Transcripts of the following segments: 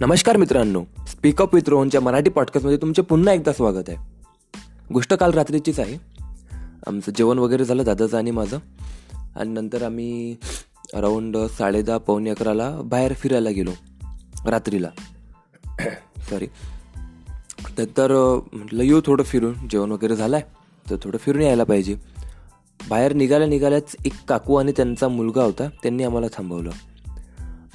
नमस्कार मित्रांनो speak up with रोहनच्या मराठी पॉडकास्टमध्ये तुमचे पुन्हा एकदा स्वागत आहे. गोष्ट काल रात्रीचीच आहे. आमचं जेवण वगैरे झालं दादाचं आणि माझं. आणि नंतर आम्ही अराऊंड साडेदहा पावणे अकराला बाहेर फिरायला गेलो रात्रीला. सॉरी तर म्हटलं येऊ थोडं फिरून. जेवण वगैरे झालं आहे तर थोडं फिरून यायला पाहिजे. बाहेर निघाल्या निघाल्याच एक काकू आणि त्यांचा मुलगा होता त्यांनी आम्हाला थांबवलं.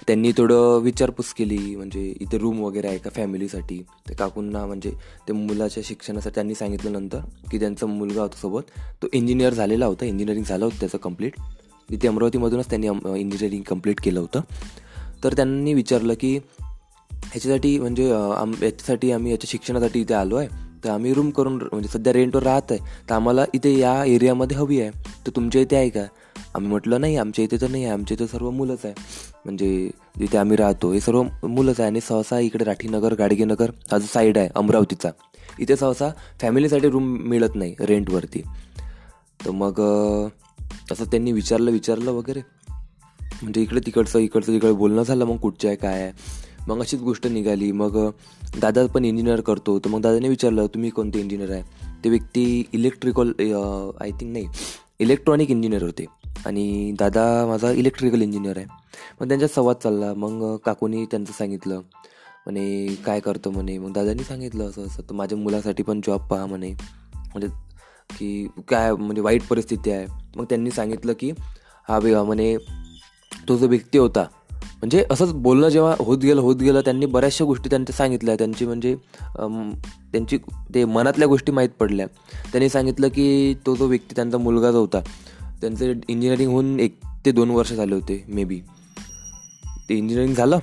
त्यांनी थोडं विचारपूस केली म्हणजे इथे रूम वगैरे आहे का फॅमिलीसाठी ते काकूंना म्हणजे ते मुलाच्या शिक्षणासाठी त्यांनी सांगितलं नंतर की त्यांचा मुलगा होता सोबत तो इंजिनियर झालेला होता इंजिनिअरिंग झालं होतं त्याचं कंप्लीट इथे अमरावतीमधूनच त्यांनी इंजिनिअरिंग कंप्लीट केलं होतं. तर त्यांनी विचारलं की ह्याच्यासाठी म्हणजे आम याच्यासाठी आम्ही याच्या शिक्षणासाठी इथे आलो आहे तर आम्ही रूम करून म्हणजे सध्या रेंटवर राहत आहे तर आम्हाला इथे या एरियामध्ये हवी आहे तर तुमच्या इथे आहे का? आम्ही म्हटलं नाही आमच्या इथे तर नाही आहे आमच्या इथे सर्व मुलंच आहे. म्हणजे जिथे आम्ही राहतो हे सर्व मुलंच आहे. आणि सहसा इकडे राठीनगर गाडगेनगर हा जो साईड आहे अमरावतीचा. इथे सहसा फॅमिलीसाठी रूम मिळत नाही रेंटवरती तर मग असं त्यांनी विचारलं विचारलं वगैरे. म्हणजे इकडे तिकडचं इकडचं तिकडे बोलणं झालं मग कुठचं आहे काय आहे? मग अशीच गोष्ट निघाली. मग दादा पण इंजिनियर करतो. तर मग दादाने विचारलं तुम्ही कोणते इंजिनियर आहे? ते व्यक्ती इलेक्ट्रिकल आय थिंक नाही इलेक्ट्रॉनिक इंजिनियर होते. आणि दादा माझा इलेक्ट्रिकल इंजिनियर आहे. मग त्यांच्यात संवाद चालला. मग काकूनी त्यांचं सांगितलं. म्हणे काय करतो? म्हणे. मग दादानी सांगितलं असं असं. तर माझ्या मुलासाठी पण जॉब पहा म्हणे. म्हणजे की काय म्हणजे वाईट परिस्थिती आहे. मग त्यांनी सांगितलं की हा बे म्हणे तो जो व्यक्ती होता म्हणजे असंच बोलणं जेव्हा होत गेलं होत गेलं त्यांनी बऱ्याचशा गोष्टी त्यांच्या सांगितल्या. त्यांची म्हणजे त्यांची ते मनातल्या गोष्टी माहीत पडल्या. त्यांनी सांगितलं की तो जो व्यक्ती त्यांचा मुलगा जो होता त्यांचं इंजिनिअरिंग होऊन एक ते दोन वर्ष झाले होते मे बी ते इंजिनिअरिंग झालं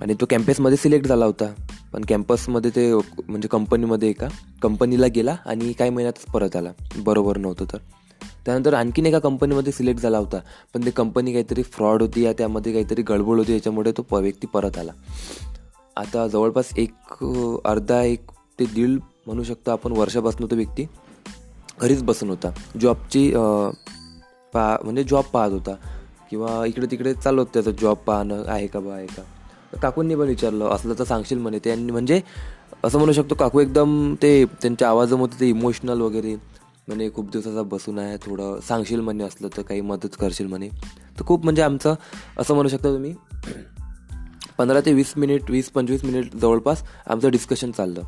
आणि तो कॅम्पसमध्ये सिलेक्ट झाला होता. पण कॅम्पसमध्ये ते म्हणजे कंपनीमध्ये एका कंपनीला गेला आणि काही महिन्यातच परत आला. बरोबर नव्हतं तर. त्यानंतर आणखीन एका कंपनीमध्ये सिलेक्ट झाला होता. पण ते कंपनी काहीतरी फ्रॉड होती या त्यामध्ये काहीतरी गडबड होती याच्यामुळे तो प व्यक्ती परत आला. आता जवळपास एक अर्धा एक ते दीड म्हणू शकतो आपण वर्षापासून तो व्यक्ती घरीच बसून होता. जॉबची पा म्हणजे जॉब पाहत होता. किंवा इकडे तिकडे चालू होतं त्याचं जॉब पाहणं आहे का बा आहे का? काकूंनी पण विचारलं असलं तर सांगशील म्हणे. त्यांनी म्हणजे असं म्हणू शकतो काकू एकदम ते त्यांच्या आवाजामध्ये ते इमोशनल वगैरे म्हणे खूप दिवसाचा बसून आहे थोडं सांगशील म्हणे असलं तर काही मदत करशील म्हणे. तर खूप म्हणजे आमचं असं म्हणू शकता तुम्ही पंधरा ते वीस मिनिट वीस पंचवीस मिनिट जवळपास आमचं डिस्कशन चाललं.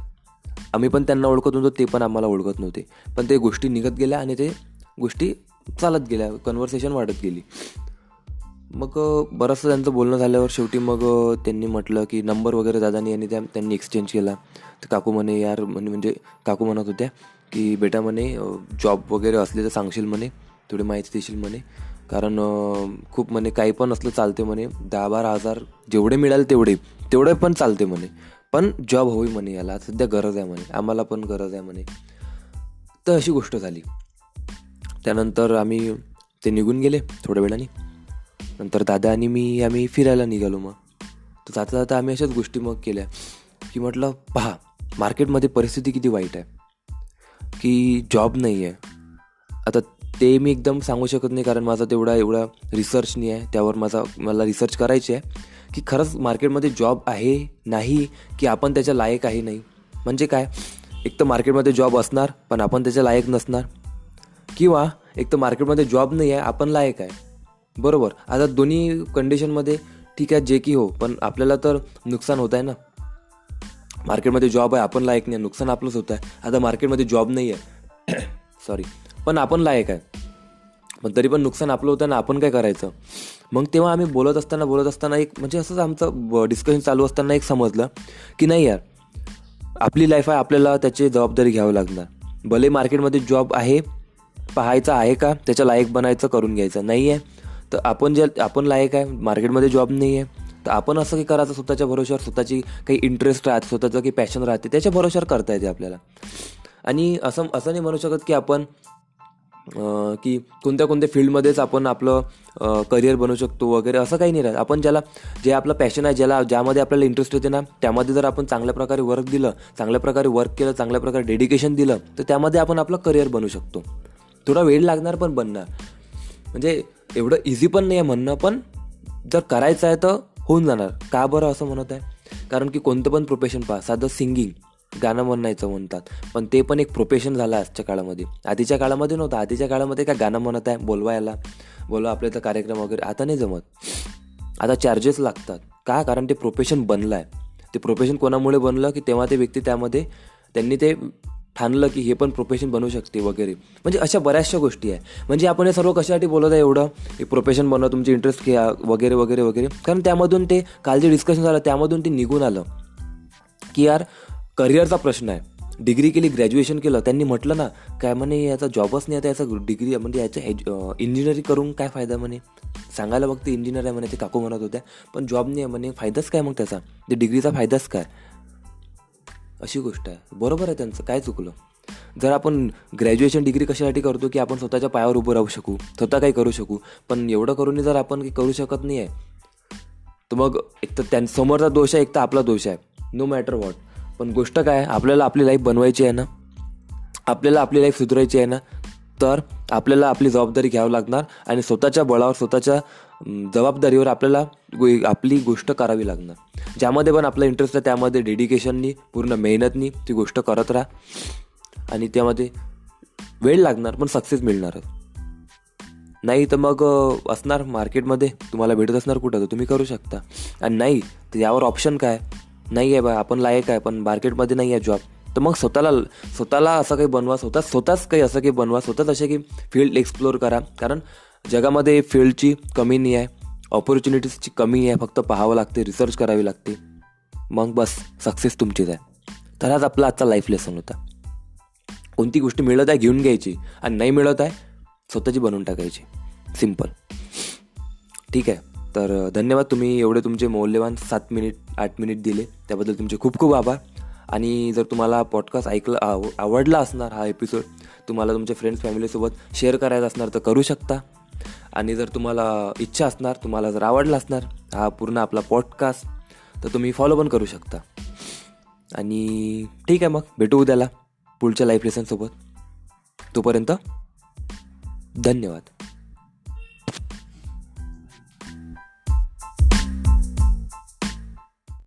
आम्ही पण त्यांना ओळखत नव्हतो ते पण आम्हाला ओळखत नव्हते. पण ते गोष्टी निघत गेल्या आणि ते गोष्टी चालत गेल्या कन्व्हर्सेशन वाढत गेली. मग बरंचसं त्यांचं बोलणं झाल्यावर शेवटी मग त्यांनी म्हटलं की नंबर वगैरे दादानी यांनी त्या त्यांनी एक्सचेंज केला. तर काकू म्हणे यार म्हणे म्हणजे काकू म्हणत होत्या की बेटा म्हणे जॉब वगैरे असले तर सांगशील म्हणे थोडी माहिती देशील म्हणे. कारण खूप म्हणे काही पण असलं चालते म्हणे. दहा बारा हजार जेवढे मिळाल तेवढे तेवढे पण चालते म्हणे. पण जॉब होई म्हणे याला. सध्या गरज आहे म्हणे. आम्हाला पण गरज आहे म्हणे. तर अशी गोष्ट झाली. त्यानंतर आम्ही ते निघून गेले थोड्या वेळाने. नंतर दादा आणि मी आम्ही फिरायला निघालो मग. तर जाता जाता आम्ही अशाच गोष्टी मग केल्या की म्हटलं पहा मार्केटमध्ये परिस्थिती किती वाईट आहे की जॉब नाही आहे. आता ते मी एकदम सांगू शकत नाही कारण माझा तेवढा एवढा रिसर्च नाही आहे. त्यावर माझा मला रिसर्च करायची आहे की खरंच मार्केटमध्ये जॉब आहे नाही की आपण त्याच्या लायक आहे नाही. म्हणजे काय? एक तर मार्केटमध्ये जॉब असणार पण आपण त्याच्या लायक नसणार. किंवा एक तर मार्केटमध्ये जॉब नाही आहे आपण लायक आहे. बरोबर. आता दोन्ही कंडिशनमध्ये ठीक आहे जे की हो पण आपल्याला तर नुकसान होत आहे ना. मार्केटमध्ये जॉब आहे आपण लायक नाही नुकसान आपलंच होत आहे. आता मार्केटमध्ये जॉब नाही आहे. सॉरी पण आपण लायक आहे. पण तरी पण नुकसान आपलं होतं ना आपण काय करायचं? मग तेव्हा आम्ही बोलत असताना बोलत असताना एक म्हणजे असंच आमचं डिस्कशन चालू असताना एक समजलं की नाही यार आपली लाईफ आहे आपल्याला त्याची जबाबदारी घ्यावी लागणार. भले मार्केटमध्ये जॉब आहे पाहायचा आहे का? त्याच्या लायक बनायचं करून घ्यायचं. नाही आहे तर आपण जे आपण लायक आहे मार्केटमध्ये जॉब नाही आहे तर आपण असं काही करायचं स्वतःच्या भरोश्यावर स्वतःची काही इंटरेस्ट राहते स्वतःचं काही पॅशन राहते त्याच्या भरोश्यावर करता येते आपल्याला. आणि असं असं नाही म्हणू शकत की आपण की कोणत्या कोणत्या फील्डमध्येच आपण आपलं करिअर बनवू शकतो वगैरे असं काही नाही राहत. आपण ज्याला जे आपलं पॅशन आहे ज्याला ज्यामध्ये आपल्याला इंटरेस्ट होते ना त्यामध्ये जर आपण चांगल्या प्रकारे वर्क दिलं चांगल्या प्रकारे वर्क केलं चांगल्या प्रकारे डेडिकेशन दिलं तर त्यामध्ये आपण आपलं करिअर बनवू शकतो. थोडा वेळ लागणार पण बनणार. म्हणजे एवढं इझी पण नाही आहे म्हणणं पण जर करायचं आहे तर होऊन जाणार. का बरं असं म्हणत आहे? कारण की कोणतं पण प्रोफेशन पहा साधं सिंगिंग गाणं म्हणायचं म्हणतात. पण ते पण एक प्रोफेशन झालं आजच्या काळामध्ये. आधीच्या काळामध्ये नव्हतं. आधीच्या काळामध्ये काय गाणं म्हणत आहे? बोलवायला बोलवा आपल्या तर कार्यक्रम वगैरे. आता नाही जमत. आता चार्जेस लागतात. का? कारण ते प्रोफेशन बनलं आहे ते प्रोफेशन कोणामुळे बनलं? की तेव्हा ते व्यक्ती त्यामध्ये त्यांनी ते ठाणलं की हे पण प्रोफेशन बनवू शकते वगैरे. म्हणजे अशा बऱ्याचशा गोष्टी आहे. म्हणजे आपण हे सर्व कशासाठी बोलत आहे एवढं? हे प्रोफेशन बनवा तुमचे इंटरेस्ट घ्या वगैरे वगैरे वगैरे. कारण त्यामधून ते काल जे डिस्कशन झालं त्यामधून ते निघून आलं. की यार करिअरचा प्रश्न आहे. डिग्री केली ग्रॅज्युएशन केलं त्यांनी म्हटलं ना काय म्हणे याचा जॉबच नाही आता याचा डिग्री म्हणजे याच्या एज इंजिनिअरिंग करून काय फायदा म्हणे? सांगायला बघते इंजिनियर आहे म्हणे ते काकू म्हणत होत्या. पण जॉब नाही आहे म्हणे फायदाच काय मग त्याचा? ते डिग्रीचा फायदाच काय? अशी गोष्ट आहे. बरोबर आहे त्यांचं. काय चुकलं? जर आपण ग्रॅज्युएशन डिग्री कशासाठी करतो की आपण स्वतःच्या पायावर उभं राहू शकू स्वतः काही करू शकू पण एवढं करूनही जर आपण काही करू शकत नाही आहे तर मग एक तर त्यां समोरचा दोष आहे एक तर आपला दोष आहे. नो मॅटर वॉट पण गोष्ट काय आहे? आपल्याला आपली लाईफ बनवायची आहे ना? आपल्याला आपली लाईफ सुधारायची आहे ना? तर आपल्याला आपली जबाबदारी घ्यावी लागणार आणि स्वतःच्या बळावर स्वतःच्या जबाबदारीवर आपल्याला आपली गोष्ट करावी लागणार. ज्यामध्ये पण आपला इंटरेस्ट आहे त्यामध्ये डेडिकेशननी पूर्ण मेहनतनी ती गोष्ट करत राहा. आणि त्यामध्ये वेळ लागणार पण सक्सेस मिळणारच नाही तर मग असणार मार्केटमध्ये तुम्हाला भेटत असणार कुठं? तर तुम्ही करू शकता. आणि नाही तर यावर ऑप्शन काय? नाही आहे बा आपण लायक आहे पण मार्केटमध्ये नाही आहे जॉब तर मग स्वतःला स्वतःला असं काही बनवा स्वतः स्वतःच काही असं काही बनवा स्वतःच असे की फील्ड एक्सप्लोअर करा. कारण जगामध्ये फील्डची कमी नाही आहे ऑपॉर्च्युनिटीजची कमी आहे फक्त पाहावं लागते रिसर्च करावी लागते. मग बस सक्सेस तुमचीच आहे. तर हाच आपला आजचा लाईफ लेसन होता. कोणती गोष्ट मिळत आहे घेऊन घ्यायची आणि नाही मिळत आहे स्वतःची बनवून टाकायची. सिंपल ठीक आहे. तर धन्यवाद तुम्ही एवढे तुमचे मौल्यवान सात मिनिट आठ मिनिट दिले. त्याबद्दल तुमचे खूप खूप आभार. आणि जर तुम्हाला पॉडकास्ट ऐकला आव आवडला असणार हा एपिसोड तुम्हाला तुमच्या फ्रेंड्स फॅमिलीसोबत शेअर करायचा असणार तर करू शकता. आणि जर तुम्हाला इच्छा असणार तुम्हाला जर आवडला असणार हा पूर्ण आपला पॉडकास्ट तर तुम्ही फॉलो पण करू शकता. आणि ठीक आहे मग भेटू उद्याला पुढच्या लाईफ लेसनसोबत तोपर्यंत धन्यवाद.